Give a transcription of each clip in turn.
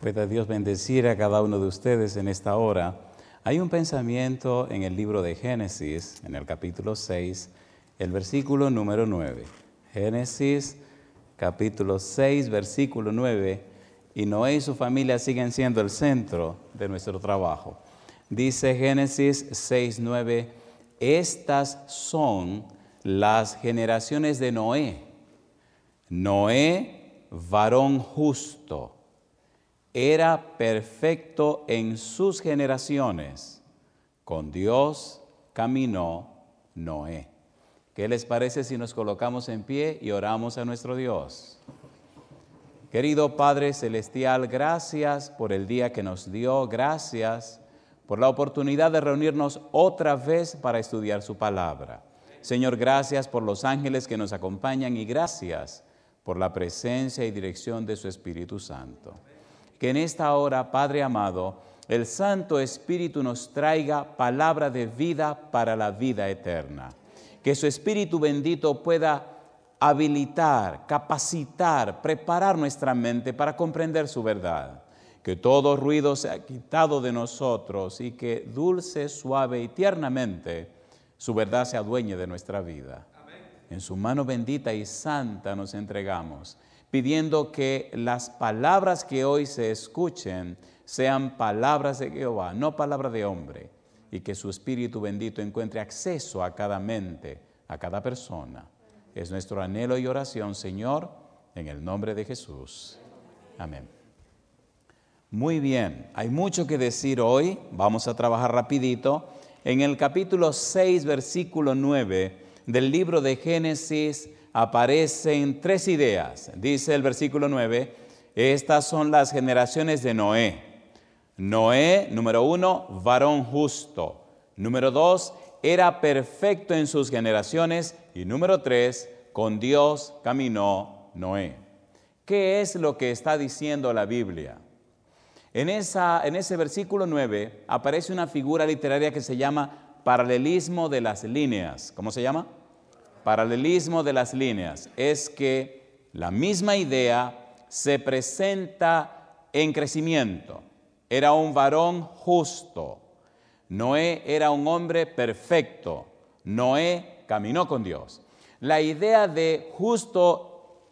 Pueda Dios bendecir a cada uno de ustedes en esta hora. Hay un pensamiento en el libro de Génesis, en el capítulo 6, el versículo número 9. Génesis, capítulo 6, versículo 9. Y Noé y su familia siguen siendo el centro de nuestro trabajo. Dice Génesis 6, 9, estas son las generaciones de Noé. Noé, varón justo era perfecto en sus generaciones. Con Dios caminó Noé. ¿Qué les parece si nos colocamos en pie y oramos a nuestro Dios? Querido Padre Celestial, gracias por el día que nos dio, gracias por la oportunidad de reunirnos otra vez para estudiar su palabra. Señor, gracias por los ángeles que nos acompañan y gracias por la presencia y dirección de su Espíritu Santo que en esta hora, Padre amado, el Santo Espíritu nos traiga palabra de vida para la vida eterna. Que su Espíritu bendito pueda habilitar, capacitar, preparar nuestra mente para comprender su verdad. Que todo ruido sea quitado de nosotros y que dulce, suave y tiernamente su verdad se adueñe de nuestra vida. En su mano bendita y santa nos entregamos pidiendo que las palabras que hoy se escuchen sean palabras de Jehová, no palabras de hombre, y que su Espíritu bendito encuentre acceso a cada mente, a cada persona. Es nuestro anhelo y oración, Señor, en el nombre de Jesús. Amén. Muy bien, hay mucho que decir hoy, vamos a trabajar rapidito. En el capítulo 6, versículo 9 del libro de Génesis, aparecen tres ideas. Dice el versículo 9, estas son las generaciones de Noé. Noé, número uno, varón justo. Número dos, era perfecto en sus generaciones. Y número tres, con Dios caminó Noé. ¿Qué es lo que está diciendo la Biblia? En, esa, en ese versículo 9 aparece una figura literaria que se llama paralelismo de las líneas. ¿Cómo se llama? Paralelismo de las líneas es que la misma idea se presenta en crecimiento. Era un varón justo. Noé era un hombre perfecto. Noé caminó con Dios. La idea de justo,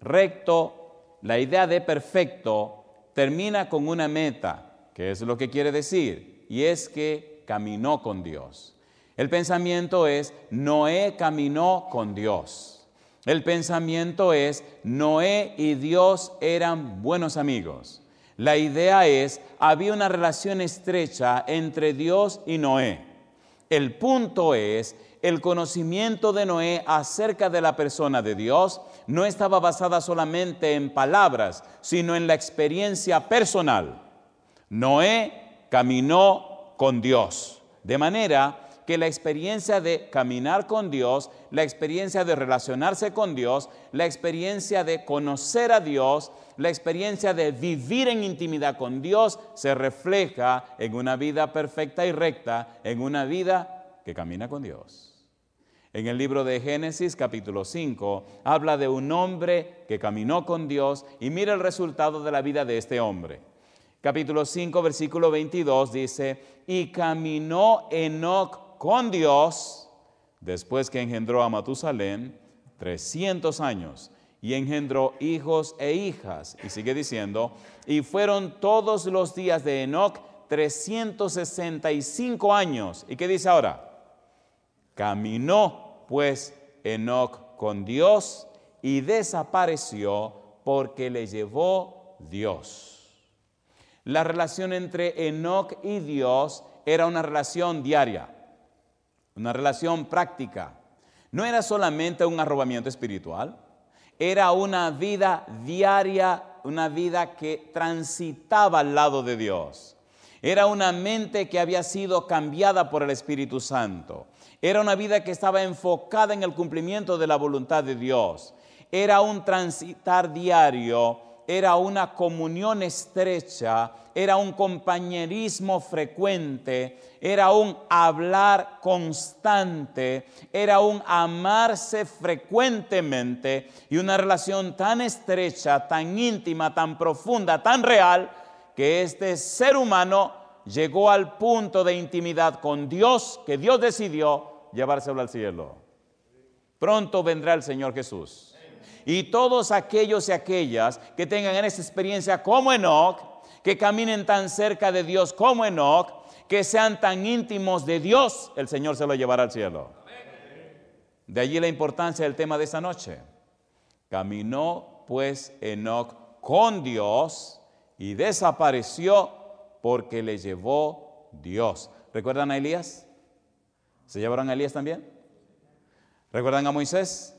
recto, la idea de perfecto termina con una meta, que es lo que quiere decir, y es que caminó con Dios. El pensamiento es, Noé caminó con Dios. El pensamiento es, Noé y Dios eran buenos amigos. La idea es, había una relación estrecha entre Dios y Noé. El punto es, el conocimiento de Noé acerca de la persona de Dios no estaba basada solamente en palabras, sino en la experiencia personal. Noé caminó con Dios, de manera que la experiencia de caminar con Dios, la experiencia de relacionarse con Dios, la experiencia de conocer a Dios, la experiencia de vivir en intimidad con Dios se refleja en una vida perfecta y recta, en una vida que camina con Dios. En el libro de Génesis capítulo 5 habla de un hombre que caminó con Dios y mira el resultado de la vida de este hombre. Capítulo 5 versículo 22 dice, y caminó Enoch con Dios después que engendró a Matusalén 300 años y engendró hijos e hijas. Y sigue diciendo, y fueron todos los días de Enoch 365 años. ¿Y qué dice ahora? Caminó pues Enoch con Dios y desapareció porque le llevó Dios. La relación entre Enoch y Dios era una relación diaria una relación práctica. No era solamente un arrobamiento espiritual, era una vida diaria, una vida que transitaba al lado de Dios. Era una mente que había sido cambiada por el Espíritu Santo. Era una vida que estaba enfocada en el cumplimiento de la voluntad de Dios. Era un transitar diario era una comunión estrecha, era un compañerismo frecuente, era un hablar constante, era un amarse frecuentemente y una relación tan estrecha, tan íntima, tan profunda, tan real, que este ser humano llegó al punto de intimidad con Dios que Dios decidió llevárselo al cielo. Pronto vendrá el Señor Jesús. Y todos aquellos y aquellas que tengan esa experiencia como Enoch, que caminen tan cerca de Dios como Enoch, que sean tan íntimos de Dios, el Señor se lo llevará al cielo. De allí la importancia del tema de esta noche. Caminó pues Enoch con Dios y desapareció porque le llevó Dios. ¿Recuerdan a Elías? ¿Se llevaron a Elías también? ¿Recuerdan a Moisés?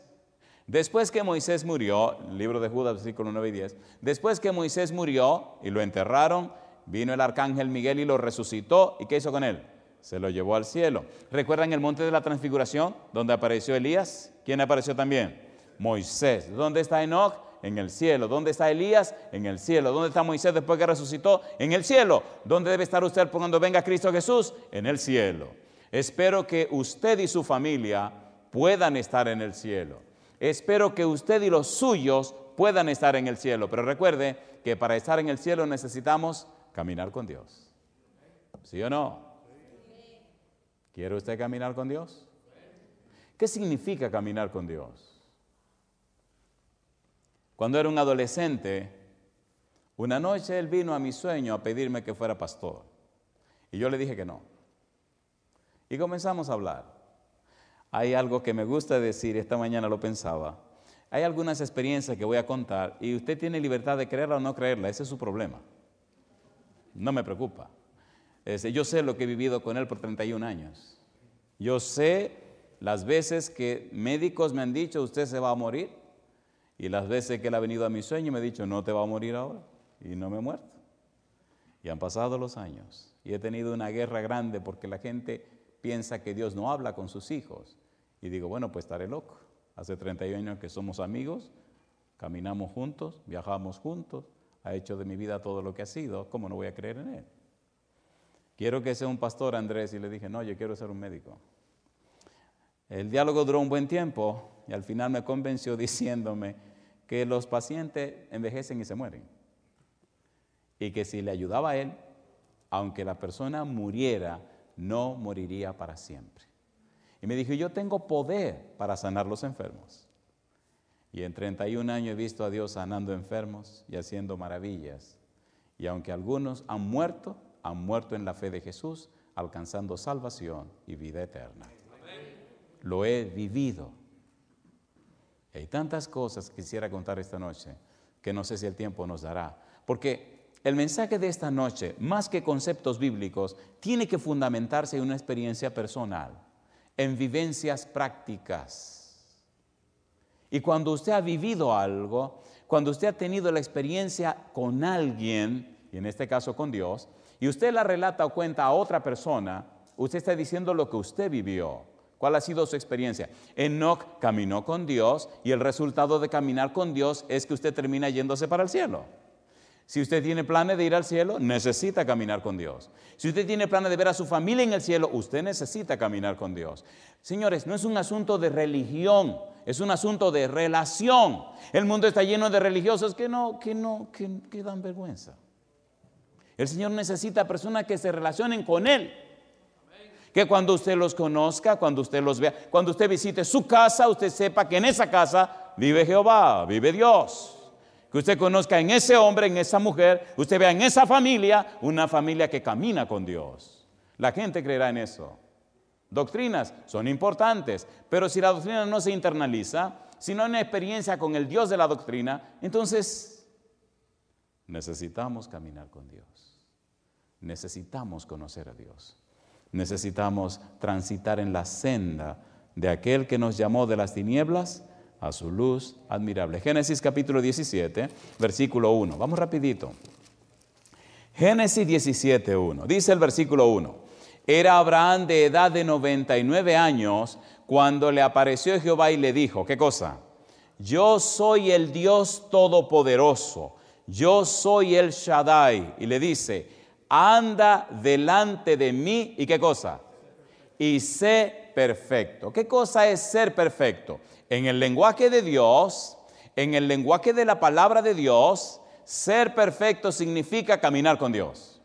Después que Moisés murió, libro de Judas, versículo 9 y 10, después que Moisés murió y lo enterraron, vino el arcángel Miguel y lo resucitó. ¿Y qué hizo con él? Se lo llevó al cielo. ¿Recuerdan el monte de la transfiguración, donde apareció Elías? ¿Quién apareció también? Moisés. ¿Dónde está Enoch? En el cielo. ¿Dónde está Elías? En el cielo. ¿Dónde está Moisés después que resucitó? En el cielo. ¿Dónde debe estar usted cuando venga Cristo Jesús? En el cielo. Espero que usted y su familia puedan estar en el cielo. Espero que usted y los suyos puedan estar en el cielo, pero recuerde que para estar en el cielo necesitamos caminar con Dios. ¿Sí o no? ¿Quiere usted caminar con Dios? ¿Qué significa caminar con Dios? Cuando era un adolescente, una noche él vino a mi sueño a pedirme que fuera pastor. Y yo le dije que no. Y comenzamos a hablar hay algo que me gusta decir, esta mañana lo pensaba. Hay algunas experiencias que voy a contar y usted tiene libertad de creerla o no creerla, ese es su problema. No me preocupa. yo sé lo que he vivido con él por 31 años. Yo sé las veces que médicos me han dicho, usted se va a morir, y las veces que él ha venido a mi sueño y me ha dicho, no te va a morir ahora, y no me he muerto. Y han pasado los años, y he tenido una guerra grande porque la gente piensa que Dios no habla con sus hijos. Y digo, bueno, pues estaré loco. Hace 31 años que somos amigos, caminamos juntos, viajamos juntos, ha hecho de mi vida todo lo que ha sido, ¿cómo no voy a creer en Él? Quiero que sea un pastor, Andrés, y le dije, no, yo quiero ser un médico. El diálogo duró un buen tiempo y al final me convenció diciéndome que los pacientes envejecen y se mueren. Y que si le ayudaba a él, aunque la persona muriera, no moriría para siempre. Y me dijo, yo tengo poder para sanar los enfermos. Y en 31 años he visto a Dios sanando enfermos y haciendo maravillas. Y aunque algunos han muerto, han muerto en la fe de Jesús, alcanzando salvación y vida eterna. Lo he vivido. hay tantas cosas que quisiera contar esta noche que no sé si el tiempo nos dará. Porque el mensaje de esta noche, más que conceptos bíblicos, tiene que fundamentarse en una experiencia personal, en vivencias prácticas. Y cuando usted ha vivido algo, cuando usted ha tenido la experiencia con alguien, y en este caso con Dios, y usted la relata o cuenta a otra persona, usted está diciendo lo que usted vivió. ¿Cuál ha sido su experiencia? Enoch caminó con Dios y el resultado de caminar con Dios es que usted termina yéndose para el cielo. Si usted tiene planes de ir al cielo, necesita caminar con Dios. Si usted tiene planes de ver a su familia en el cielo, usted necesita caminar con Dios. Señores, no es un asunto de religión, es un asunto de relación. El mundo está lleno de religiosos que no, que no, que, que dan vergüenza. El Señor necesita personas que se relacionen con Él. Que cuando usted los conozca, cuando usted los vea, cuando usted visite su casa, usted sepa que en esa casa vive Jehová, vive Dios que usted conozca en ese hombre, en esa mujer, usted vea en esa familia una familia que camina con Dios. La gente creerá en eso. Doctrinas son importantes, pero si la doctrina no se internaliza, si no hay una experiencia con el Dios de la doctrina, entonces necesitamos caminar con Dios. Necesitamos conocer a Dios. Necesitamos transitar en la senda de aquel que nos llamó de las tinieblas a su luz admirable. Génesis capítulo 17, versículo 1. Vamos rapidito. Génesis 17, 1. Dice el versículo 1. Era Abraham de edad de 99 años cuando le apareció Jehová y le dijo, ¿qué cosa? Yo soy el Dios todopoderoso. yo soy el Shaddai. Y le dice, anda delante de mí y qué cosa? Y sé perfecto. ¿Qué cosa es ser perfecto? En el lenguaje de Dios, en el lenguaje de la palabra de Dios, ser perfecto significa caminar con Dios.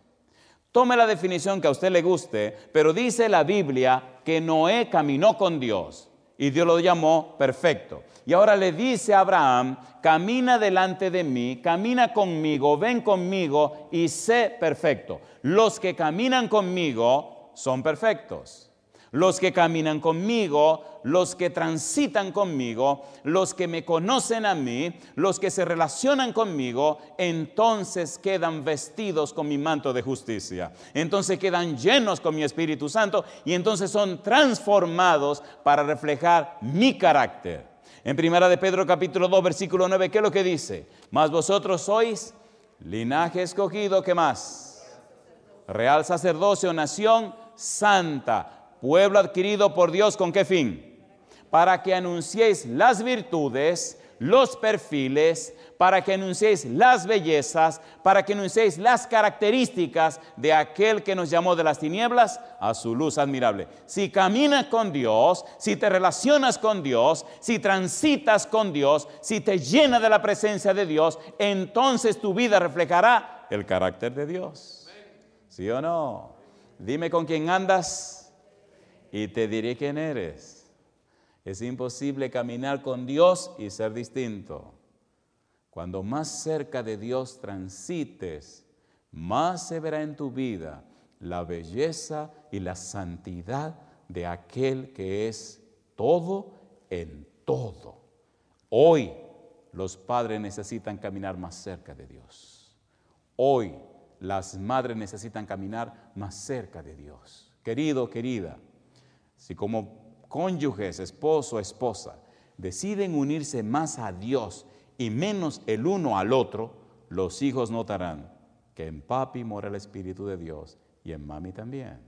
Tome la definición que a usted le guste, pero dice la Biblia que Noé caminó con Dios y Dios lo llamó perfecto. Y ahora le dice a Abraham, camina delante de mí, camina conmigo, ven conmigo y sé perfecto. Los que caminan conmigo son perfectos los que caminan conmigo, los que transitan conmigo, los que me conocen a mí, los que se relacionan conmigo, entonces quedan vestidos con mi manto de justicia. Entonces quedan llenos con mi Espíritu Santo y entonces son transformados para reflejar mi carácter. En primera de Pedro capítulo 2 versículo 9, ¿qué es lo que dice? Mas vosotros sois linaje escogido, ¿qué más? Real sacerdocio, nación santa pueblo adquirido por Dios, ¿con qué fin? Para que anunciéis las virtudes, los perfiles, para que anunciéis las bellezas, para que anunciéis las características de aquel que nos llamó de las tinieblas a su luz admirable. Si caminas con Dios, si te relacionas con Dios, si transitas con Dios, si te llena de la presencia de Dios, entonces tu vida reflejará el carácter de Dios. ¿Sí o no? Dime con quién andas y te diré quién eres. Es imposible caminar con Dios y ser distinto. Cuando más cerca de Dios transites, más se verá en tu vida la belleza y la santidad de aquel que es todo en todo. Hoy los padres necesitan caminar más cerca de Dios. Hoy las madres necesitan caminar más cerca de Dios. Querido, querida, si como cónyuges, esposo, esposa, deciden unirse más a Dios y menos el uno al otro, los hijos notarán que en papi mora el Espíritu de Dios y en mami también.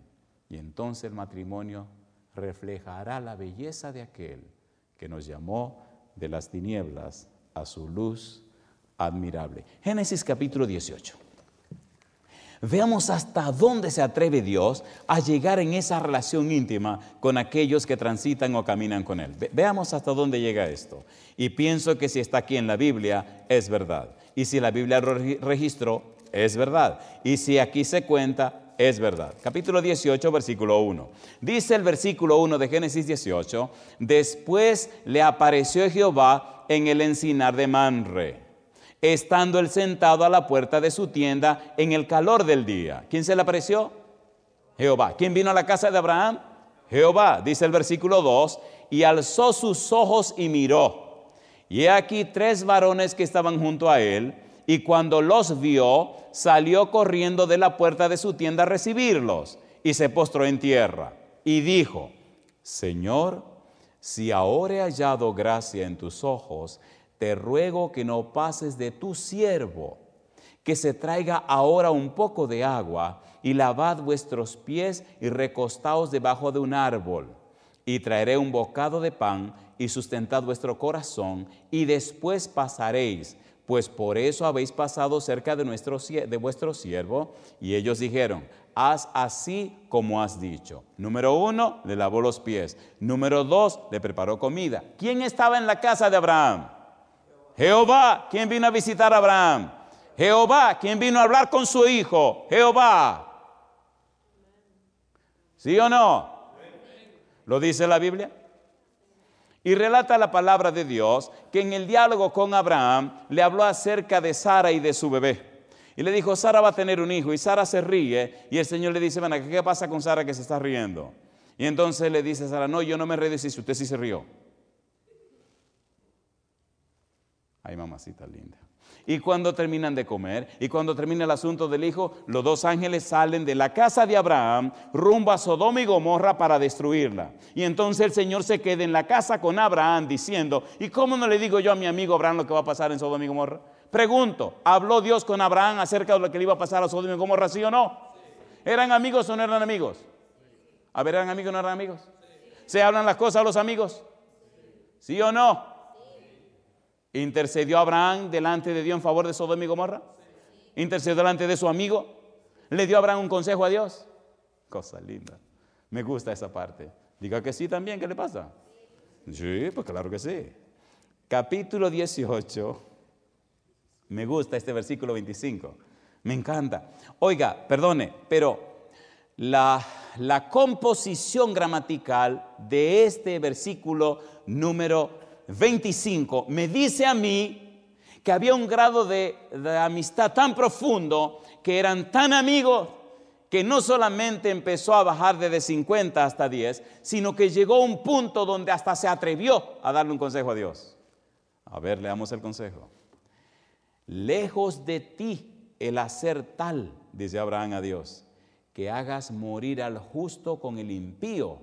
Y entonces el matrimonio reflejará la belleza de aquel que nos llamó de las tinieblas a su luz admirable. Génesis capítulo 18. Veamos hasta dónde se atreve Dios a llegar en esa relación íntima con aquellos que transitan o caminan con Él. Veamos hasta dónde llega esto. Y pienso que si está aquí en la Biblia, es verdad. Y si la Biblia registró, es verdad. Y si aquí se cuenta, es verdad. Capítulo 18, versículo 1. Dice el versículo 1 de Génesis 18, después le apareció Jehová en el encinar de Manre estando él sentado a la puerta de su tienda en el calor del día. ¿Quién se le apareció? Jehová. ¿Quién vino a la casa de Abraham? Jehová, dice el versículo 2, y alzó sus ojos y miró. Y he aquí tres varones que estaban junto a él, y cuando los vio, salió corriendo de la puerta de su tienda a recibirlos, y se postró en tierra, y dijo, Señor, si ahora he hallado gracia en tus ojos, te ruego que no pases de tu siervo, que se traiga ahora un poco de agua y lavad vuestros pies y recostaos debajo de un árbol. Y traeré un bocado de pan y sustentad vuestro corazón y después pasaréis, pues por eso habéis pasado cerca de, nuestro, de vuestro siervo. Y ellos dijeron, haz así como has dicho. Número uno, le lavó los pies. Número dos, le preparó comida. ¿Quién estaba en la casa de Abraham? Jehová, ¿quién vino a visitar a Abraham? Jehová, ¿quién vino a hablar con su hijo? Jehová. ¿Sí o no? ¿Lo dice la Biblia? Y relata la palabra de Dios que en el diálogo con Abraham le habló acerca de Sara y de su bebé. Y le dijo, Sara va a tener un hijo. Y Sara se ríe. Y el Señor le dice, bueno, ¿qué pasa con Sara que se está riendo? Y entonces le dice Sara, no, yo no me río si usted sí se rió. Ay, mamacita linda. Y cuando terminan de comer, y cuando termina el asunto del hijo, los dos ángeles salen de la casa de Abraham rumbo a Sodoma y Gomorra para destruirla. Y entonces el Señor se queda en la casa con Abraham diciendo, ¿y cómo no le digo yo a mi amigo Abraham lo que va a pasar en Sodoma y Gomorra? Pregunto, ¿habló Dios con Abraham acerca de lo que le iba a pasar a Sodoma y Gomorra, sí o no? ¿Eran amigos o no eran amigos? A ver, ¿eran amigos o no eran amigos? ¿Se hablan las cosas a los amigos? ¿Sí o no? ¿Intercedió Abraham delante de Dios en favor de Sodoma y Gomorra? ¿Intercedió delante de su amigo? ¿Le dio Abraham un consejo a Dios? Cosa linda. Me gusta esa parte. Diga que sí también, ¿qué le pasa? Sí, pues claro que sí. Capítulo 18. Me gusta este versículo 25. Me encanta. Oiga, perdone, pero la, la composición gramatical de este versículo número 25 me dice a mí que había un grado de, amistad tan profundo, que eran tan amigos, que no solamente empezó a bajar desde 50 hasta 10, sino que llegó a un punto donde hasta se atrevió a darle un consejo a Dios. A ver, leamos el consejo. Lejos de ti el hacer tal, dice Abraham a Dios, que hagas morir al justo con el impío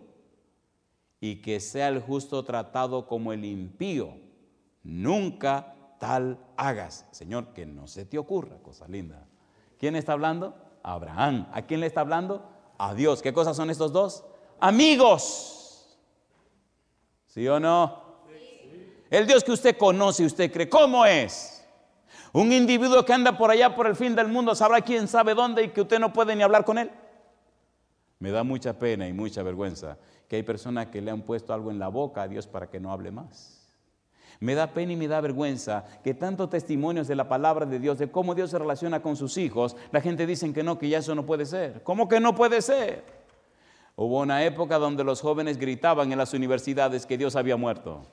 y que sea el justo tratado como el impío. Nunca tal hagas. Señor, que no se te ocurra, cosa linda. ¿Quién está hablando? Abraham. ¿A quién le está hablando? A Dios. ¿Qué cosas son estos dos? Amigos. ¿Sí o no? El Dios que usted conoce y usted cree, ¿cómo es? Un individuo que anda por allá por el fin del mundo, sabrá quién sabe dónde y que usted no puede ni hablar con él. Me da mucha pena y mucha vergüenza que hay personas que le han puesto algo en la boca a Dios para que no hable más. Me da pena y me da vergüenza que tantos testimonios de la palabra de Dios, de cómo Dios se relaciona con sus hijos, la gente dice que no, que ya eso no puede ser. ¿Cómo que no puede ser? Hubo una época donde los jóvenes gritaban en las universidades que Dios había muerto.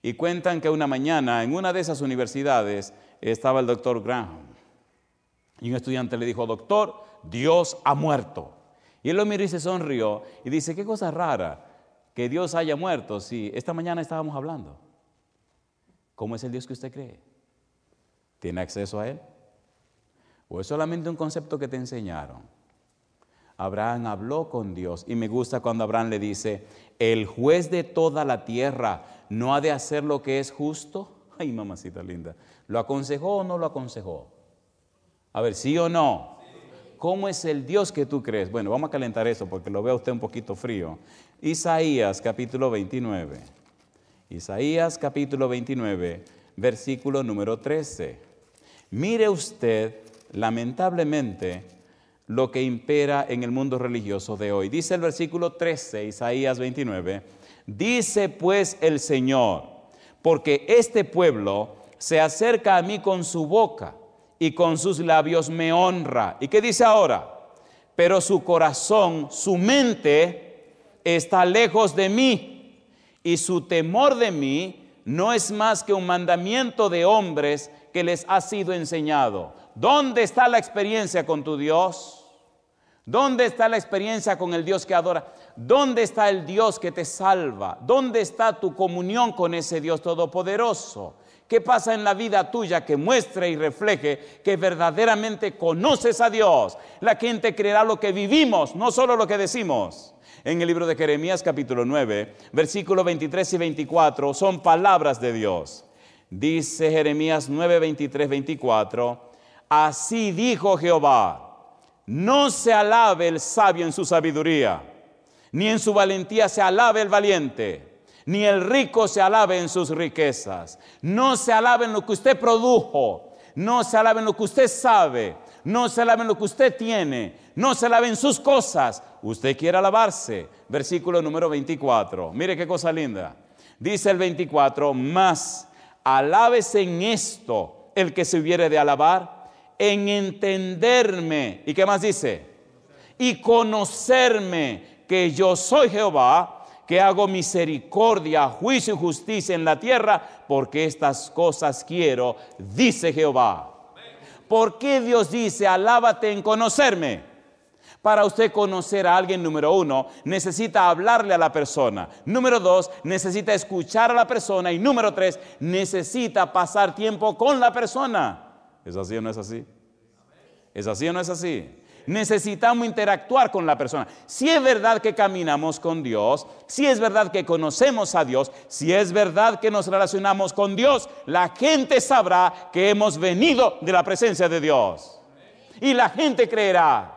Y cuentan que una mañana en una de esas universidades estaba el doctor Graham. Y un estudiante le dijo, doctor, Dios ha muerto. Y él lo miró y se sonrió y dice, qué cosa rara que Dios haya muerto si esta mañana estábamos hablando. ¿Cómo es el Dios que usted cree? ¿Tiene acceso a Él? ¿O es solamente un concepto que te enseñaron? Abraham habló con Dios y me gusta cuando Abraham le dice, el juez de toda la tierra no ha de hacer lo que es justo. Ay, mamacita linda, ¿lo aconsejó o no lo aconsejó? A ver, sí o no. ¿Cómo es el Dios que tú crees? Bueno, vamos a calentar eso porque lo veo usted un poquito frío. Isaías capítulo 29. Isaías capítulo 29, versículo número 13. Mire usted, lamentablemente, lo que impera en el mundo religioso de hoy. Dice el versículo 13, Isaías 29, dice pues el Señor, porque este pueblo se acerca a mí con su boca y con sus labios me honra. ¿Y qué dice ahora? Pero su corazón, su mente está lejos de mí y su temor de mí no es más que un mandamiento de hombres que les ha sido enseñado. ¿Dónde está la experiencia con tu Dios? ¿Dónde está la experiencia con el Dios que adora? ¿Dónde está el Dios que te salva? ¿Dónde está tu comunión con ese Dios todopoderoso? ¿Qué pasa en la vida tuya que muestre y refleje que verdaderamente conoces a Dios? La gente creerá lo que vivimos, no solo lo que decimos. En el libro de Jeremías capítulo 9, versículos 23 y 24 son palabras de Dios. Dice Jeremías 9, 23, 24, así dijo Jehová, no se alabe el sabio en su sabiduría, ni en su valentía se alabe el valiente ni el rico se alabe en sus riquezas. No se alabe en lo que usted produjo, no se alabe en lo que usted sabe, no se alabe en lo que usted tiene, no se alabe en sus cosas. Usted quiere alabarse. Versículo número 24. Mire qué cosa linda. Dice el 24, más alábese en esto el que se hubiere de alabar, en entenderme. ¿Y qué más dice? Y conocerme que yo soy Jehová que hago misericordia, juicio y justicia en la tierra, porque estas cosas quiero, dice Jehová. ¿Por qué Dios dice, alábate en conocerme? Para usted conocer a alguien, número uno, necesita hablarle a la persona. Número dos, necesita escuchar a la persona. Y número tres, necesita pasar tiempo con la persona. ¿Es así o no es así? ¿Es así o no es así? Necesitamos interactuar con la persona. Si es verdad que caminamos con Dios, si es verdad que conocemos a Dios, si es verdad que nos relacionamos con Dios, la gente sabrá que hemos venido de la presencia de Dios. Y la gente creerá.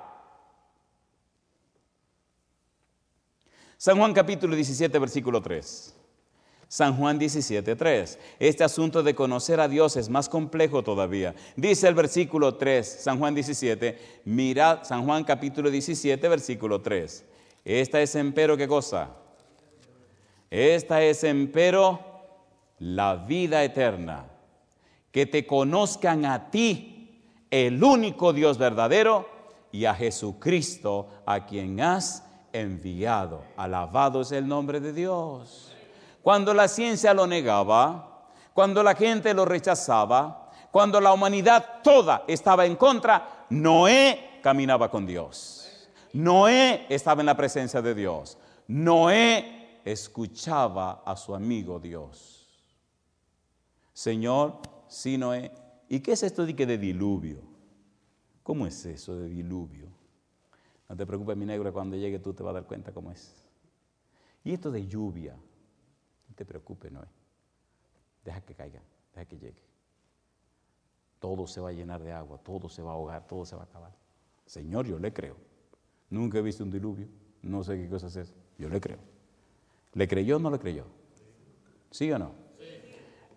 San Juan capítulo 17, versículo 3. San Juan 17.3. Este asunto de conocer a Dios es más complejo todavía. Dice el versículo 3, San Juan 17, mirad San Juan capítulo 17, versículo 3. Esta es empero qué cosa? Esta es empero la vida eterna. Que te conozcan a ti, el único Dios verdadero, y a Jesucristo, a quien has enviado. Alabado es el nombre de Dios. Cuando la ciencia lo negaba, cuando la gente lo rechazaba, cuando la humanidad toda estaba en contra, Noé caminaba con Dios. Noé estaba en la presencia de Dios. Noé escuchaba a su amigo Dios. Señor, sí, Noé, ¿y qué es esto de que de diluvio? ¿Cómo es eso de diluvio? No te preocupes, mi negro, cuando llegue tú te vas a dar cuenta cómo es. ¿Y esto de lluvia? Te preocupes, Noé. Deja que caiga, deja que llegue. Todo se va a llenar de agua, todo se va a ahogar, todo se va a acabar. Señor, yo le creo. Nunca he visto un diluvio, no sé qué cosa es. Yo le creo. ¿Le creyó o no le creyó? ¿Sí o no?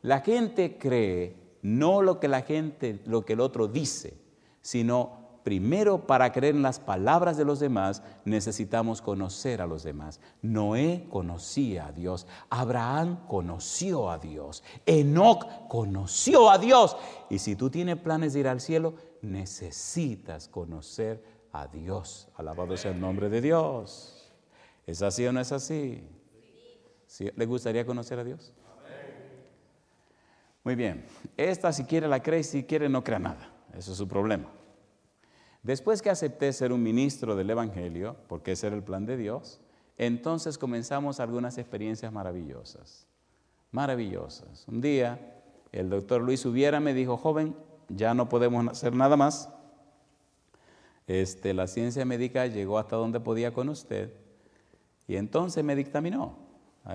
La gente cree no lo que la gente, lo que el otro dice, sino primero para creer en las palabras de los demás, necesitamos conocer a los demás. Noé conocía a Dios, Abraham conoció a Dios, Enoch conoció a Dios. Y si tú tienes planes de ir al cielo, necesitas conocer a Dios. Alabado sea el nombre de Dios. ¿Es así o no es así? ¿Le gustaría conocer a Dios? Muy bien. Esta si quiere la cree, si quiere no crea nada. Eso es su problema. Después que acepté ser un ministro del Evangelio, porque ese era el plan de Dios, entonces comenzamos algunas experiencias maravillosas, maravillosas. Un día el doctor Luis Hubiera me dijo, joven, ya no podemos hacer nada más. Este, la ciencia médica llegó hasta donde podía con usted y entonces me dictaminó.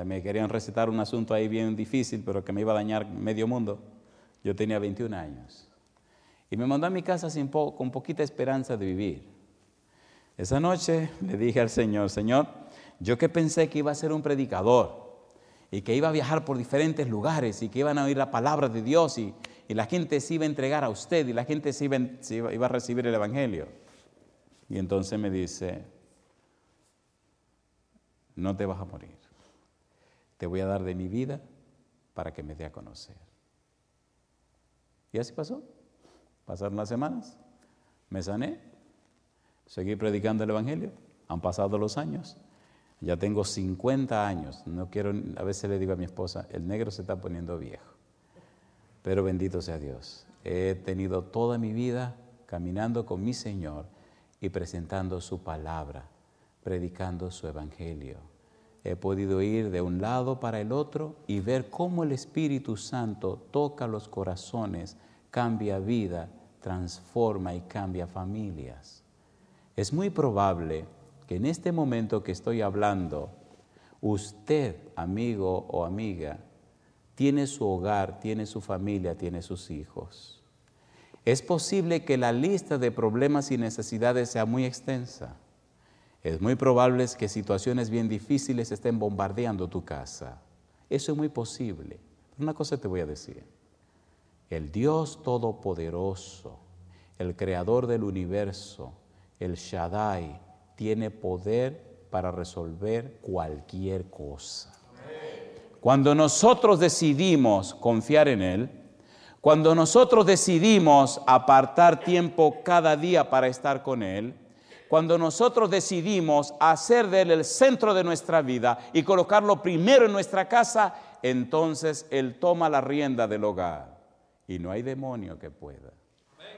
Me querían recetar un asunto ahí bien difícil, pero que me iba a dañar medio mundo. Yo tenía 21 años. Y me mandó a mi casa sin con poquita esperanza de vivir. Esa noche le dije al Señor, Señor, yo que pensé que iba a ser un predicador y que iba a viajar por diferentes lugares y que iban a oír la palabra de Dios y, la gente se iba a entregar a usted y la gente se iba, iba a recibir el Evangelio. Y entonces me dice, no te vas a morir, te voy a dar de mi vida para que me dé a conocer. Y así pasó. Pasaron las semanas, me sané, seguí predicando el Evangelio, han pasado los años, ya tengo 50 años, no quiero, a veces le digo a mi esposa, el negro se está poniendo viejo, pero bendito sea Dios, he tenido toda mi vida caminando con mi Señor y presentando su palabra, predicando su Evangelio. He podido ir de un lado para el otro y ver cómo el Espíritu Santo toca los corazones, cambia vida transforma y cambia familias. Es muy probable que en este momento que estoy hablando, usted, amigo o amiga, tiene su hogar, tiene su familia, tiene sus hijos. Es posible que la lista de problemas y necesidades sea muy extensa. Es muy probable que situaciones bien difíciles estén bombardeando tu casa. Eso es muy posible. Una cosa te voy a decir. El Dios Todopoderoso, el Creador del universo, el Shaddai, tiene poder para resolver cualquier cosa. Cuando nosotros decidimos confiar en Él, cuando nosotros decidimos apartar tiempo cada día para estar con Él, cuando nosotros decidimos hacer de Él el centro de nuestra vida y colocarlo primero en nuestra casa, entonces Él toma la rienda del hogar. Y no hay demonio que pueda.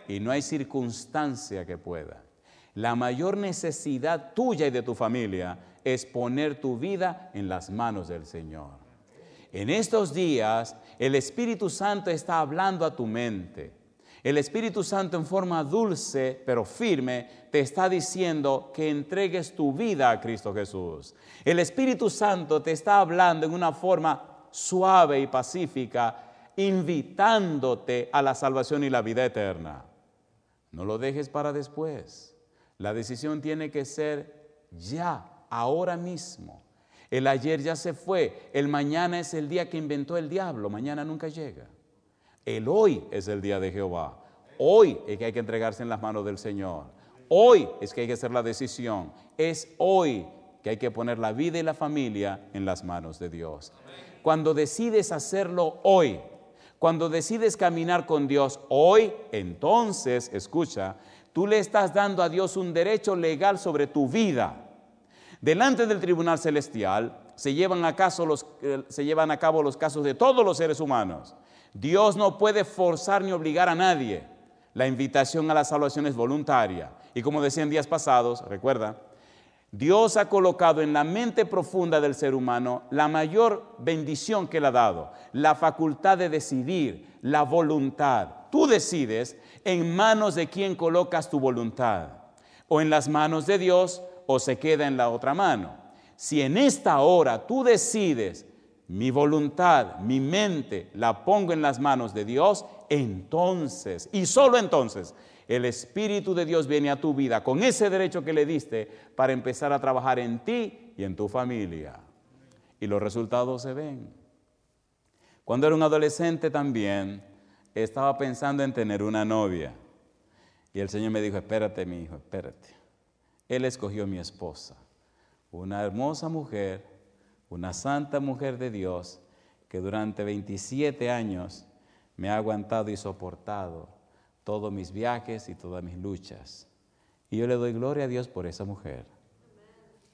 Y no hay circunstancia que pueda. La mayor necesidad tuya y de tu familia es poner tu vida en las manos del Señor. En estos días el Espíritu Santo está hablando a tu mente. El Espíritu Santo en forma dulce pero firme te está diciendo que entregues tu vida a Cristo Jesús. El Espíritu Santo te está hablando en una forma suave y pacífica invitándote a la salvación y la vida eterna. No lo dejes para después. La decisión tiene que ser ya, ahora mismo. El ayer ya se fue, el mañana es el día que inventó el diablo, mañana nunca llega. El hoy es el día de Jehová. Hoy es que hay que entregarse en las manos del Señor. Hoy es que hay que hacer la decisión. Es hoy que hay que poner la vida y la familia en las manos de Dios. Cuando decides hacerlo hoy, cuando decides caminar con Dios hoy, entonces, escucha, tú le estás dando a Dios un derecho legal sobre tu vida. Delante del tribunal celestial se llevan, los, eh, se llevan a cabo los casos de todos los seres humanos. Dios no puede forzar ni obligar a nadie. La invitación a la salvación es voluntaria. Y como decía en días pasados, recuerda, Dios ha colocado en la mente profunda del ser humano la mayor bendición que le ha dado, la facultad de decidir, la voluntad. Tú decides en manos de quién colocas tu voluntad, o en las manos de Dios o se queda en la otra mano. Si en esta hora tú decides, mi voluntad, mi mente, la pongo en las manos de Dios, entonces, y solo entonces, el Espíritu de Dios viene a tu vida con ese derecho que le diste para empezar a trabajar en ti y en tu familia. Y los resultados se ven. Cuando era un adolescente también, estaba pensando en tener una novia. Y el Señor me dijo, espérate, mi hijo, espérate. Él escogió mi esposa, una hermosa mujer, una santa mujer de Dios, que durante 27 años me ha aguantado y soportado todos mis viajes y todas mis luchas. Y yo le doy gloria a Dios por esa mujer.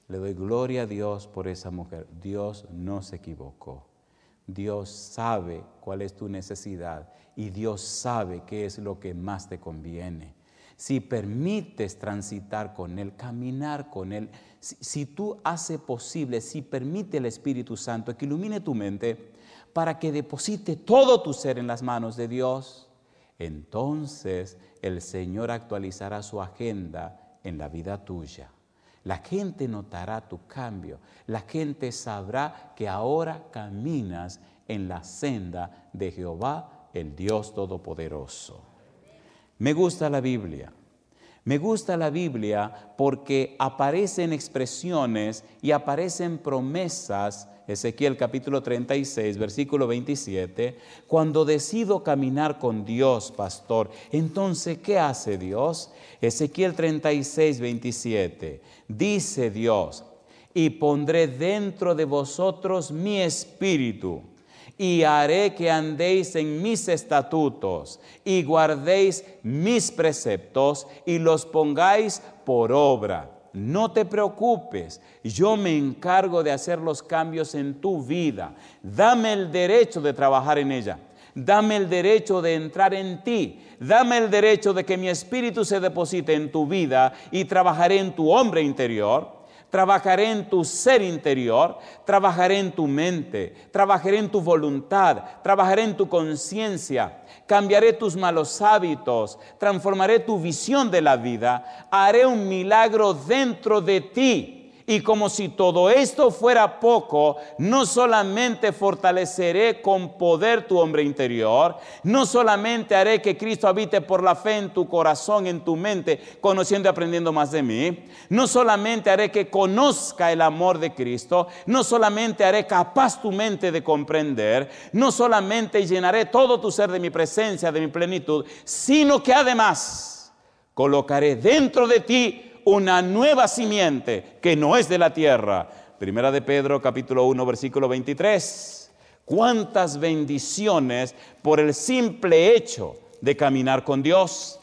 Le doy gloria a Dios por esa mujer. Dios no se equivocó. Dios sabe cuál es tu necesidad y Dios sabe qué es lo que más te conviene si permites transitar con Él, caminar con Él, si, tú haces posible, si permite el Espíritu Santo que ilumine tu mente para que deposite todo tu ser en las manos de Dios, entonces el Señor actualizará su agenda en la vida tuya. La gente notará tu cambio. La gente sabrá que ahora caminas en la senda de Jehová, el Dios Todopoderoso. Me gusta la Biblia. Me gusta la Biblia porque aparecen expresiones y aparecen promesas, Ezequiel capítulo 36, versículo 27, cuando decido caminar con Dios, pastor, entonces, ¿qué hace Dios? Ezequiel 36, 27, dice Dios, y pondré dentro de vosotros mi espíritu y haré que andéis en mis estatutos y guardéis mis preceptos y los pongáis por obra. No te preocupes, yo me encargo de hacer los cambios en tu vida. Dame el derecho de trabajar en ella. Dame el derecho de entrar en ti. Dame el derecho de que mi espíritu se deposite en tu vida y trabajaré en tu hombre interior trabajaré en tu ser interior, trabajaré en tu mente, trabajaré en tu voluntad, trabajaré en tu conciencia, cambiaré tus malos hábitos, transformaré tu visión de la vida, haré un milagro dentro de ti y como si todo esto fuera poco, no solamente fortaleceré con poder tu hombre interior, no solamente haré que Cristo habite por la fe en tu corazón, en tu mente, conociendo y aprendiendo más de mí, no solamente haré que conozca el amor de Cristo, no solamente haré capaz tu mente de comprender, no solamente llenaré todo tu ser de mi presencia, de mi plenitud, sino que además colocaré dentro de ti una nueva simiente que no es de la tierra. Primera de Pedro capítulo 1 versículo 23. Cuántas bendiciones por el simple hecho de caminar con Dios.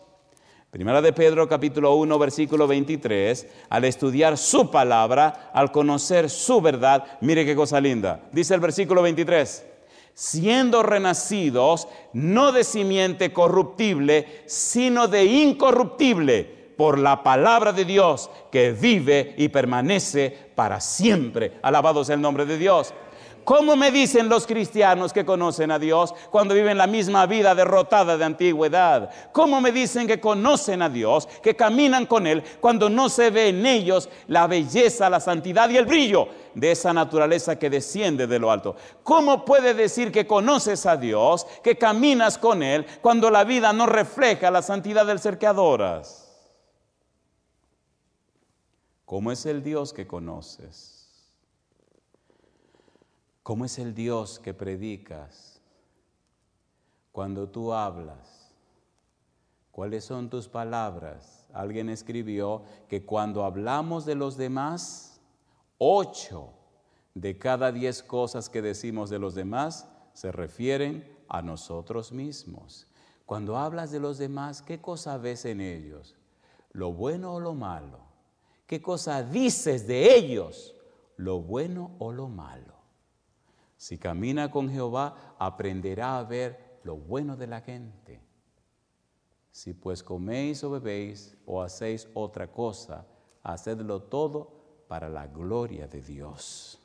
Primera de Pedro capítulo 1 versículo 23, al estudiar su palabra, al conocer su verdad, mire qué cosa linda. Dice el versículo 23, siendo renacidos no de simiente corruptible, sino de incorruptible por la palabra de Dios que vive y permanece para siempre. Alabado sea el nombre de Dios. ¿Cómo me dicen los cristianos que conocen a Dios cuando viven la misma vida derrotada de antigüedad? ¿Cómo me dicen que conocen a Dios, que caminan con Él cuando no se ve en ellos la belleza, la santidad y el brillo de esa naturaleza que desciende de lo alto? ¿Cómo puede decir que conoces a Dios, que caminas con Él cuando la vida no refleja la santidad del ser que adoras? ¿Cómo es el Dios que conoces? ¿Cómo es el Dios que predicas? Cuando tú hablas, ¿cuáles son tus palabras? Alguien escribió que cuando hablamos de los demás, ocho de cada diez cosas que decimos de los demás se refieren a nosotros mismos. Cuando hablas de los demás, ¿qué cosa ves en ellos? ¿Lo bueno o lo malo? ¿Qué cosa dices de ellos? ¿Lo bueno o lo malo? Si camina con Jehová, aprenderá a ver lo bueno de la gente. Si pues coméis o bebéis o hacéis otra cosa, hacedlo todo para la gloria de Dios.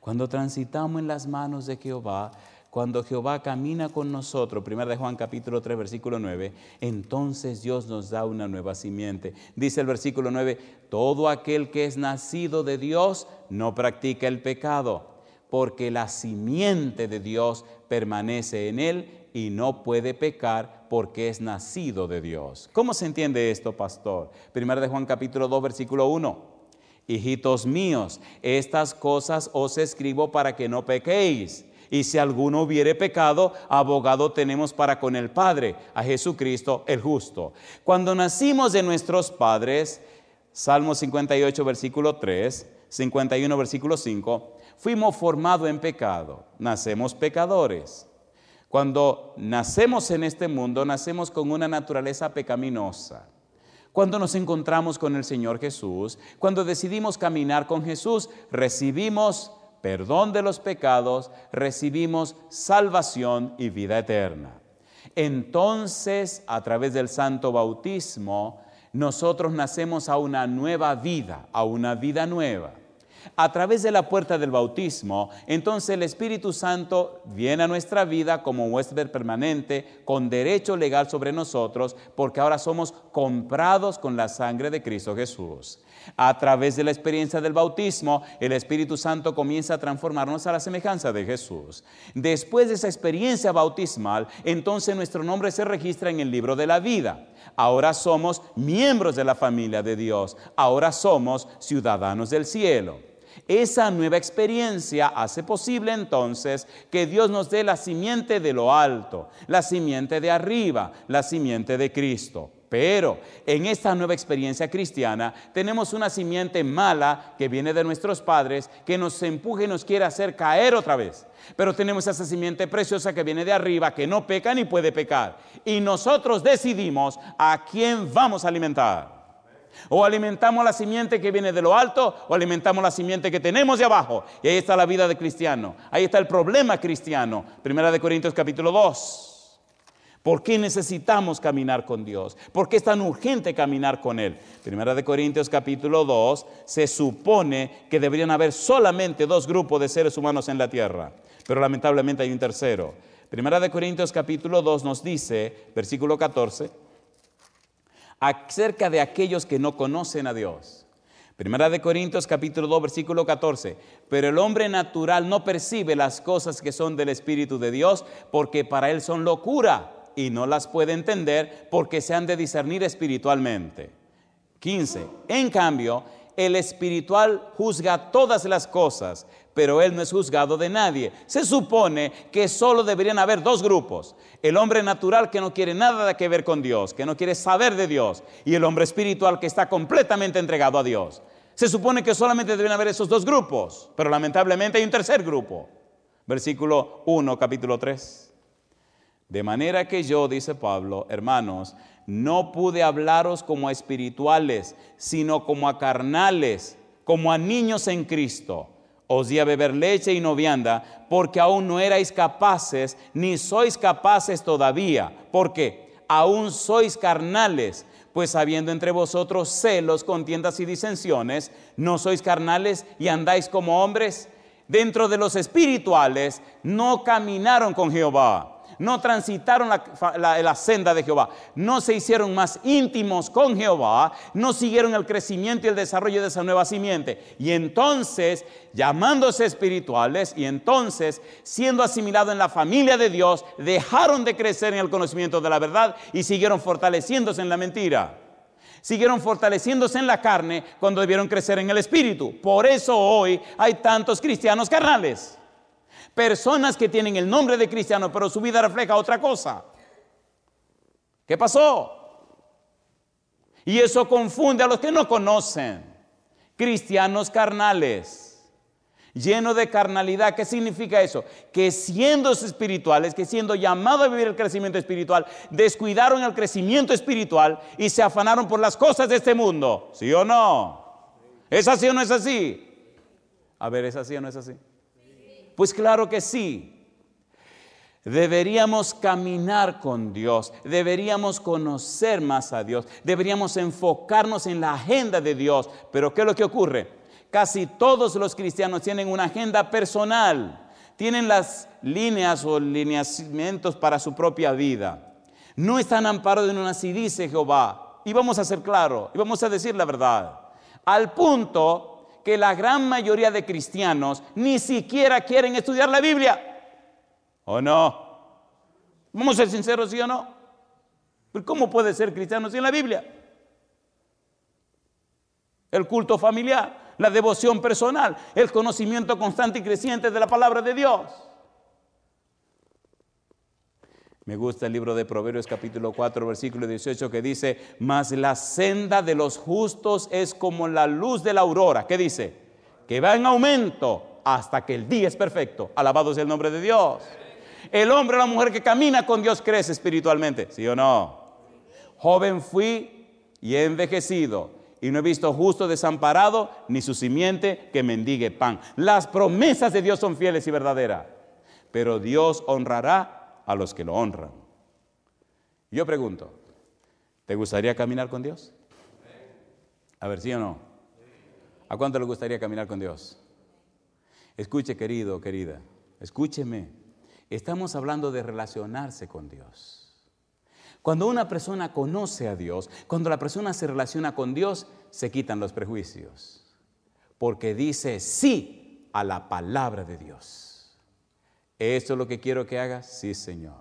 Cuando transitamos en las manos de Jehová, cuando Jehová camina con nosotros, 1 de Juan capítulo 3, versículo 9, entonces Dios nos da una nueva simiente. Dice el versículo 9, todo aquel que es nacido de Dios no practica el pecado, porque la simiente de Dios permanece en él y no puede pecar porque es nacido de Dios. ¿Cómo se entiende esto, pastor? 1 de Juan capítulo 2, versículo 1. Hijitos míos, estas cosas os escribo para que no pequéis. Y si alguno hubiere pecado, abogado tenemos para con el Padre, a Jesucristo el justo. Cuando nacimos de nuestros padres, Salmo 58, versículo 3, 51, versículo 5, fuimos formados en pecado, nacemos pecadores. Cuando nacemos en este mundo, nacemos con una naturaleza pecaminosa. Cuando nos encontramos con el Señor Jesús, cuando decidimos caminar con Jesús, recibimos perdón de los pecados, recibimos salvación y vida eterna. Entonces, a través del santo bautismo, nosotros nacemos a una nueva vida, a una vida nueva a través de la puerta del bautismo, entonces el Espíritu Santo viene a nuestra vida como huésped permanente, con derecho legal sobre nosotros, porque ahora somos comprados con la sangre de Cristo Jesús. A través de la experiencia del bautismo, el Espíritu Santo comienza a transformarnos a la semejanza de Jesús. Después de esa experiencia bautismal, entonces nuestro nombre se registra en el libro de la vida. Ahora somos miembros de la familia de Dios. Ahora somos ciudadanos del cielo. Esa nueva experiencia hace posible entonces que Dios nos dé la simiente de lo alto, la simiente de arriba, la simiente de Cristo. Pero en esta nueva experiencia cristiana tenemos una simiente mala que viene de nuestros padres, que nos empuja y nos quiere hacer caer otra vez. Pero tenemos esa simiente preciosa que viene de arriba, que no peca ni puede pecar. Y nosotros decidimos a quién vamos a alimentar. O alimentamos la simiente que viene de lo alto o alimentamos la simiente que tenemos de abajo. Y ahí está la vida de cristiano. Ahí está el problema cristiano. Primera de Corintios capítulo 2. ¿Por qué necesitamos caminar con Dios? ¿Por qué es tan urgente caminar con Él? Primera de Corintios capítulo 2 se supone que deberían haber solamente dos grupos de seres humanos en la tierra, pero lamentablemente hay un tercero. Primera de Corintios capítulo 2 nos dice, versículo 14, acerca de aquellos que no conocen a Dios. Primera de Corintios capítulo 2 versículo 14. Pero el hombre natural no percibe las cosas que son del Espíritu de Dios porque para él son locura y no las puede entender porque se han de discernir espiritualmente. 15. En cambio, el espiritual juzga todas las cosas, pero él no es juzgado de nadie. Se supone que solo deberían haber dos grupos. El hombre natural que no quiere nada que ver con Dios, que no quiere saber de Dios, y el hombre espiritual que está completamente entregado a Dios. Se supone que solamente deben haber esos dos grupos, pero lamentablemente hay un tercer grupo. Versículo 1, capítulo 3. De manera que yo, dice Pablo, hermanos, no pude hablaros como a espirituales, sino como a carnales, como a niños en Cristo. Os di a beber leche y no vianda, porque aún no erais capaces, ni sois capaces todavía, porque aún sois carnales, pues habiendo entre vosotros celos, contiendas y disensiones, no sois carnales y andáis como hombres. Dentro de los espirituales no caminaron con Jehová no transitaron la, senda de Jehová, no se hicieron más íntimos con Jehová, no siguieron el crecimiento y el desarrollo de esa nueva simiente. Y entonces, llamándose espirituales y entonces siendo asimilados en la familia de Dios, dejaron de crecer en el conocimiento de la verdad y siguieron fortaleciéndose en la mentira siguieron fortaleciéndose en la carne cuando debieron crecer en el espíritu. Por eso hoy hay tantos cristianos carnales. Personas que tienen el nombre de cristiano, pero su vida refleja otra cosa. ¿Qué pasó? Y eso confunde a los que no conocen. Cristianos carnales lleno de carnalidad. ¿Qué significa eso? Que siendo espirituales, que siendo llamados a vivir el crecimiento espiritual, descuidaron el crecimiento espiritual y se afanaron por las cosas de este mundo. ¿Sí o no? ¿Es así o no es así? A ver, ¿es así o no es así? Pues claro que sí. Deberíamos caminar con Dios, deberíamos conocer más a Dios, deberíamos enfocarnos en la agenda de Dios. Pero ¿qué es lo que ocurre? Casi todos los cristianos tienen una agenda personal, tienen las líneas o lineamientos para su propia vida. No están amparados en una así dice Jehová. Y vamos a ser claros, y vamos a decir la verdad. Al punto que la gran mayoría de cristianos ni siquiera quieren estudiar la Biblia. ¿O no? Vamos a ser sinceros, ¿sí o no? ¿Cómo puede ser cristiano sin la Biblia? El culto familiar, la devoción personal, el conocimiento constante y creciente de la palabra de Dios. Me gusta el libro de Proverbios capítulo 4 versículo 18 que dice, mas la senda de los justos es como la luz de la aurora. ¿Qué dice? Que va en aumento hasta que el día es perfecto. Alabado sea el nombre de Dios. El hombre o la mujer que camina con Dios crece espiritualmente, ¿sí o no? Joven fui y he envejecido y no he visto justo desamparado ni su simiente que mendigue pan. Las promesas de Dios son fieles y verdaderas, pero Dios honrará a los que lo honran. Yo pregunto, ¿te gustaría caminar con Dios? A ver, ¿sí o no? ¿A cuánto le gustaría caminar con Dios? Escuche, querido, querida, escúcheme. Estamos hablando de relacionarse con Dios. Cuando una persona conoce a Dios, cuando la persona se relaciona con Dios, se quitan los prejuicios. Porque dice sí a la palabra de Dios. ¿Esto es lo que quiero que hagas? Sí, Señor.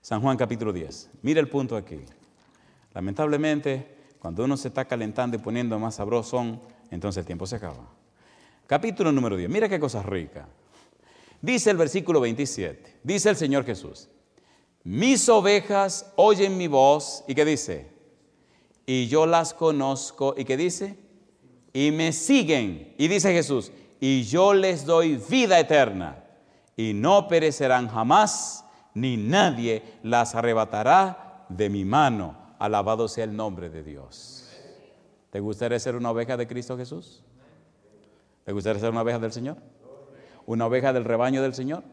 San Juan capítulo 10. Mira el punto aquí. Lamentablemente, cuando uno se está calentando y poniendo más sabrosón, entonces el tiempo se acaba. Capítulo número 10. Mira qué cosa rica. Dice el versículo 27, dice el Señor Jesús, mis ovejas oyen mi voz, ¿y qué dice? Y yo las conozco, ¿y qué dice? Y me siguen, y dice Jesús, y yo les doy vida eterna, y no perecerán jamás, ni nadie las arrebatará de mi mano. Alabado sea el nombre de Dios. ¿Te gustaría ser una oveja de Cristo Jesús? ¿Te gustaría ser una oveja del Señor? una oveja del rebaño del Señor?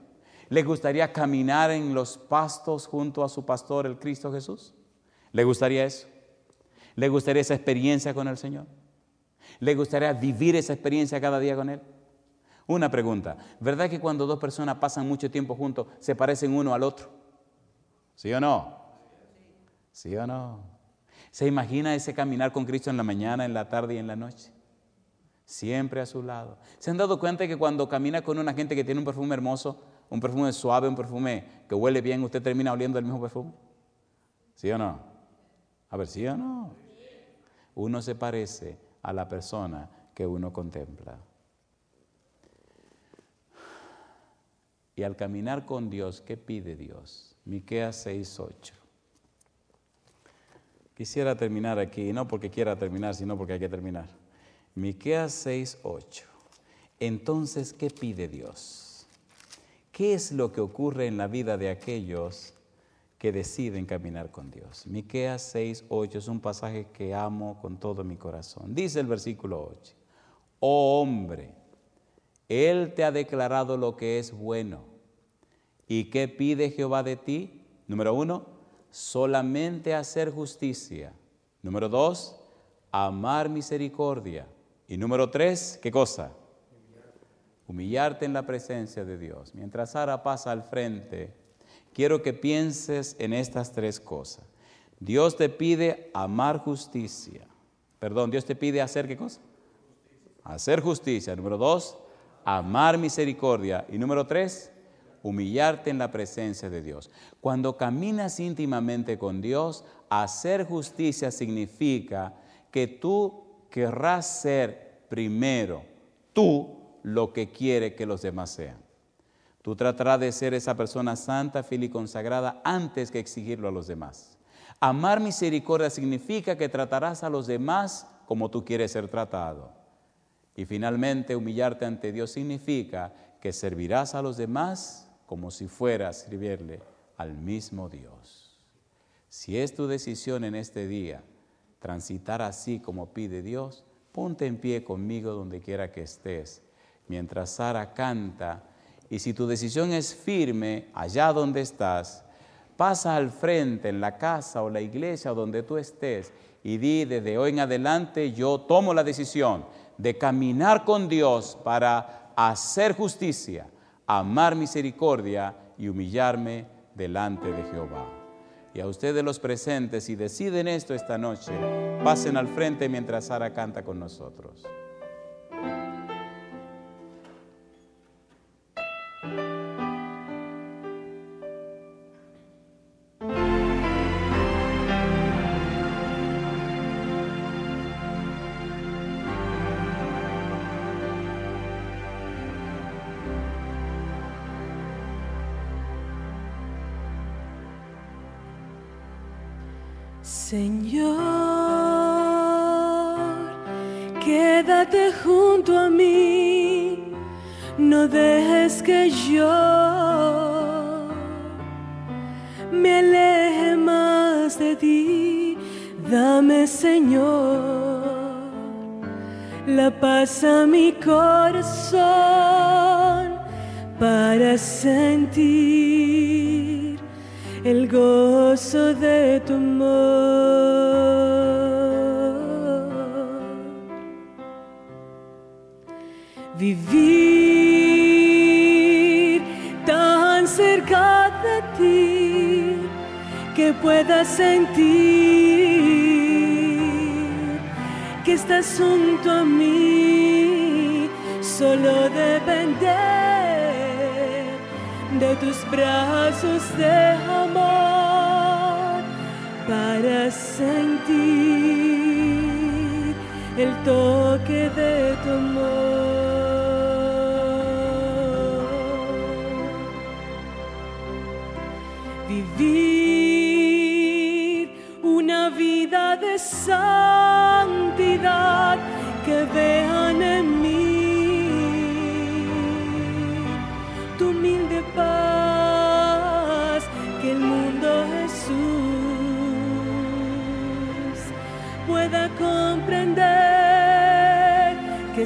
¿Le gustaría caminar en los pastos junto a su pastor, el Cristo Jesús? ¿Le gustaría eso? ¿Le gustaría esa experiencia con el Señor? ¿Le gustaría vivir esa experiencia cada día con Él? Una pregunta, ¿verdad que cuando dos personas pasan mucho tiempo juntos se parecen uno al otro? ¿Sí o no? ¿Sí o no? ¿Se imagina ese caminar con Cristo en la mañana, en la tarde y en la noche? siempre a su lado. ¿Se han dado cuenta que cuando camina con una gente que tiene un perfume hermoso, un perfume suave, un perfume que huele bien, usted termina oliendo el mismo perfume? ¿Sí o no? A ver, ¿sí o no? Uno se parece a la persona que uno contempla. Y al caminar con Dios, ¿qué pide Dios? Miqueas 6:8. Quisiera terminar aquí, no porque quiera terminar, sino porque hay que terminar. Miqueas 6:8. Entonces, ¿qué pide Dios? ¿Qué es lo que ocurre en la vida de aquellos que deciden caminar con Dios? Miqueas 6:8 es un pasaje que amo con todo mi corazón. Dice el versículo 8: Oh hombre, él te ha declarado lo que es bueno. ¿Y qué pide Jehová de ti? Número uno, solamente hacer justicia. Número dos, amar misericordia. Y número tres, ¿qué cosa? Humillarte en la presencia de Dios. Mientras Sara pasa al frente, quiero que pienses en estas tres cosas. Dios te pide amar justicia. Perdón, Dios te pide hacer qué cosa? Hacer justicia. Número dos, amar misericordia. Y número tres, humillarte en la presencia de Dios. Cuando caminas íntimamente con Dios, hacer justicia significa que tú querrás ser primero tú lo que quiere que los demás sean. Tú tratarás de ser esa persona santa, fiel y consagrada antes que exigirlo a los demás. Amar misericordia significa que tratarás a los demás como tú quieres ser tratado. Y finalmente, humillarte ante Dios significa que servirás a los demás como si fueras servirle al mismo Dios. Si es tu decisión en este día transitar así como pide Dios, ponte en pie conmigo donde quiera que estés, mientras Sara canta. Y si tu decisión es firme allá donde estás, pasa al frente en la casa o la iglesia donde tú estés y di desde hoy en adelante yo tomo la decisión de caminar con Dios para hacer justicia, amar misericordia y humillarme delante de Jehová. Y a ustedes los presentes, si deciden esto esta noche, pasen al frente mientras Sara canta con nosotros. Que pueda sentir que estás junto a mí, solo depender de tus brazos de amor para sentir el toque de tu amor.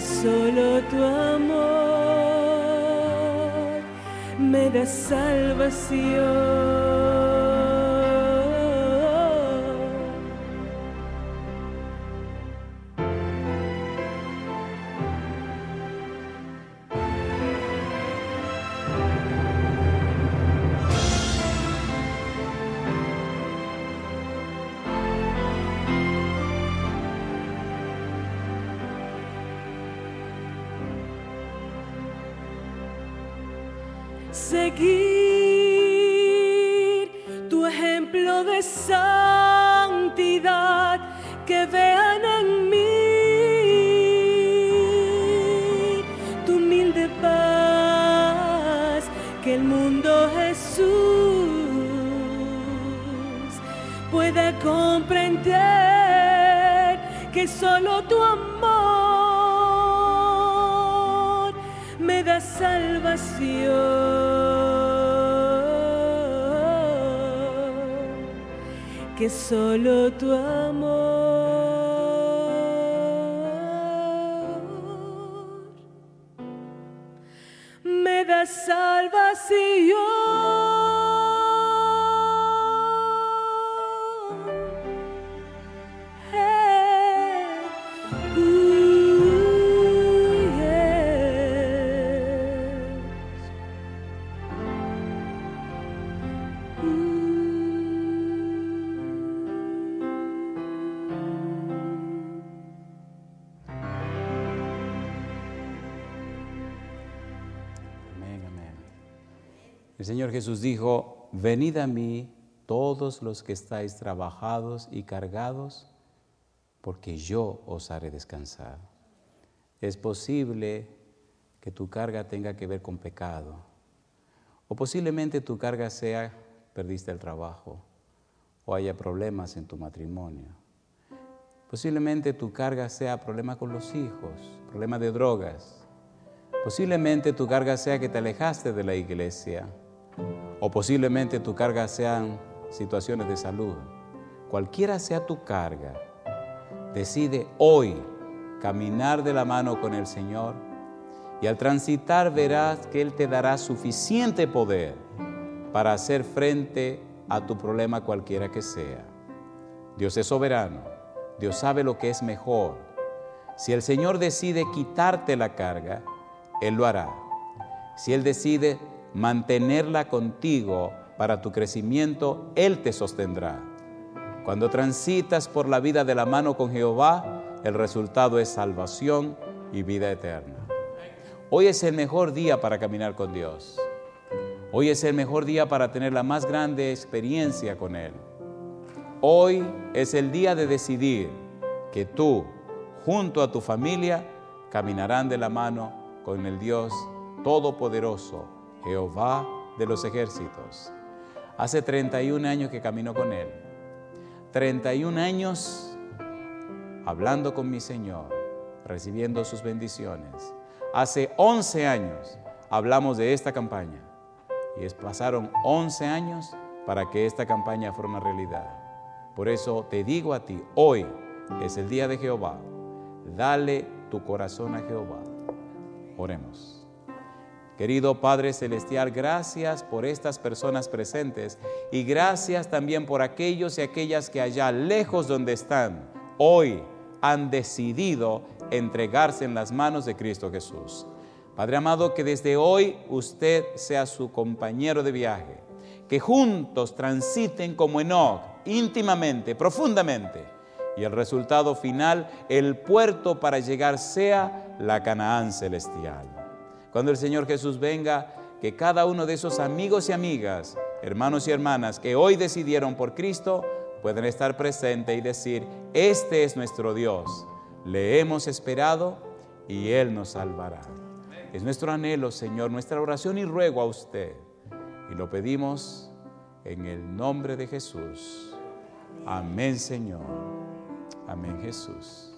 Solo tu amor me da salvación. Que solo tu amor me da salvación. que solo tu amor Señor Jesús dijo, venid a mí todos los que estáis trabajados y cargados, porque yo os haré descansar. Es posible que tu carga tenga que ver con pecado, O posiblemente tu carga sea, perdiste el trabajo, o haya problemas en tu matrimonio. Posiblemente tu carga sea problema con los hijos, problema de drogas. Posiblemente tu carga sea que te alejaste de la iglesia. O posiblemente tu carga sean situaciones de salud. Cualquiera sea tu carga, decide hoy caminar de la mano con el Señor y al transitar verás que Él te dará suficiente poder para hacer frente a tu problema cualquiera que sea. Dios es soberano, Dios sabe lo que es mejor. Si el Señor decide quitarte la carga, Él lo hará. Si Él decide mantenerla contigo para tu crecimiento, Él te sostendrá. Cuando transitas por la vida de la mano con Jehová, el resultado es salvación y vida eterna. Hoy es el mejor día para caminar con Dios. Hoy es el mejor día para tener la más grande experiencia con Él. Hoy es el día de decidir que tú, junto a tu familia, caminarán de la mano con el Dios Todopoderoso, Jehová de los ejércitos. Hace 31 años que camino con Él. 31 años hablando con mi Señor, recibiendo sus bendiciones. Hace 11 años hablamos de esta campaña y pasaron 11 años para que esta campaña fuera una realidad. Por eso te digo a ti, hoy es el día de Jehová. Dale tu corazón a Jehová. Oremos. Querido Padre Celestial, gracias por estas personas presentes y gracias también por aquellos y aquellas que allá lejos donde están, hoy han decidido entregarse en las manos de Cristo Jesús. Padre amado, que desde hoy usted sea su compañero de viaje, que juntos transiten como Enoch, íntimamente, profundamente, y el resultado final, el puerto para llegar sea la Canaán celestial. Cuando el Señor Jesús venga, que cada uno de esos amigos y amigas, hermanos y hermanas que hoy decidieron por Cristo, puedan estar presentes y decir, este es nuestro Dios, le hemos esperado y Él nos salvará. Es nuestro anhelo, Señor, nuestra oración y ruego a usted. Y lo pedimos en el nombre de Jesús. Amén, Señor. Amén, Jesús.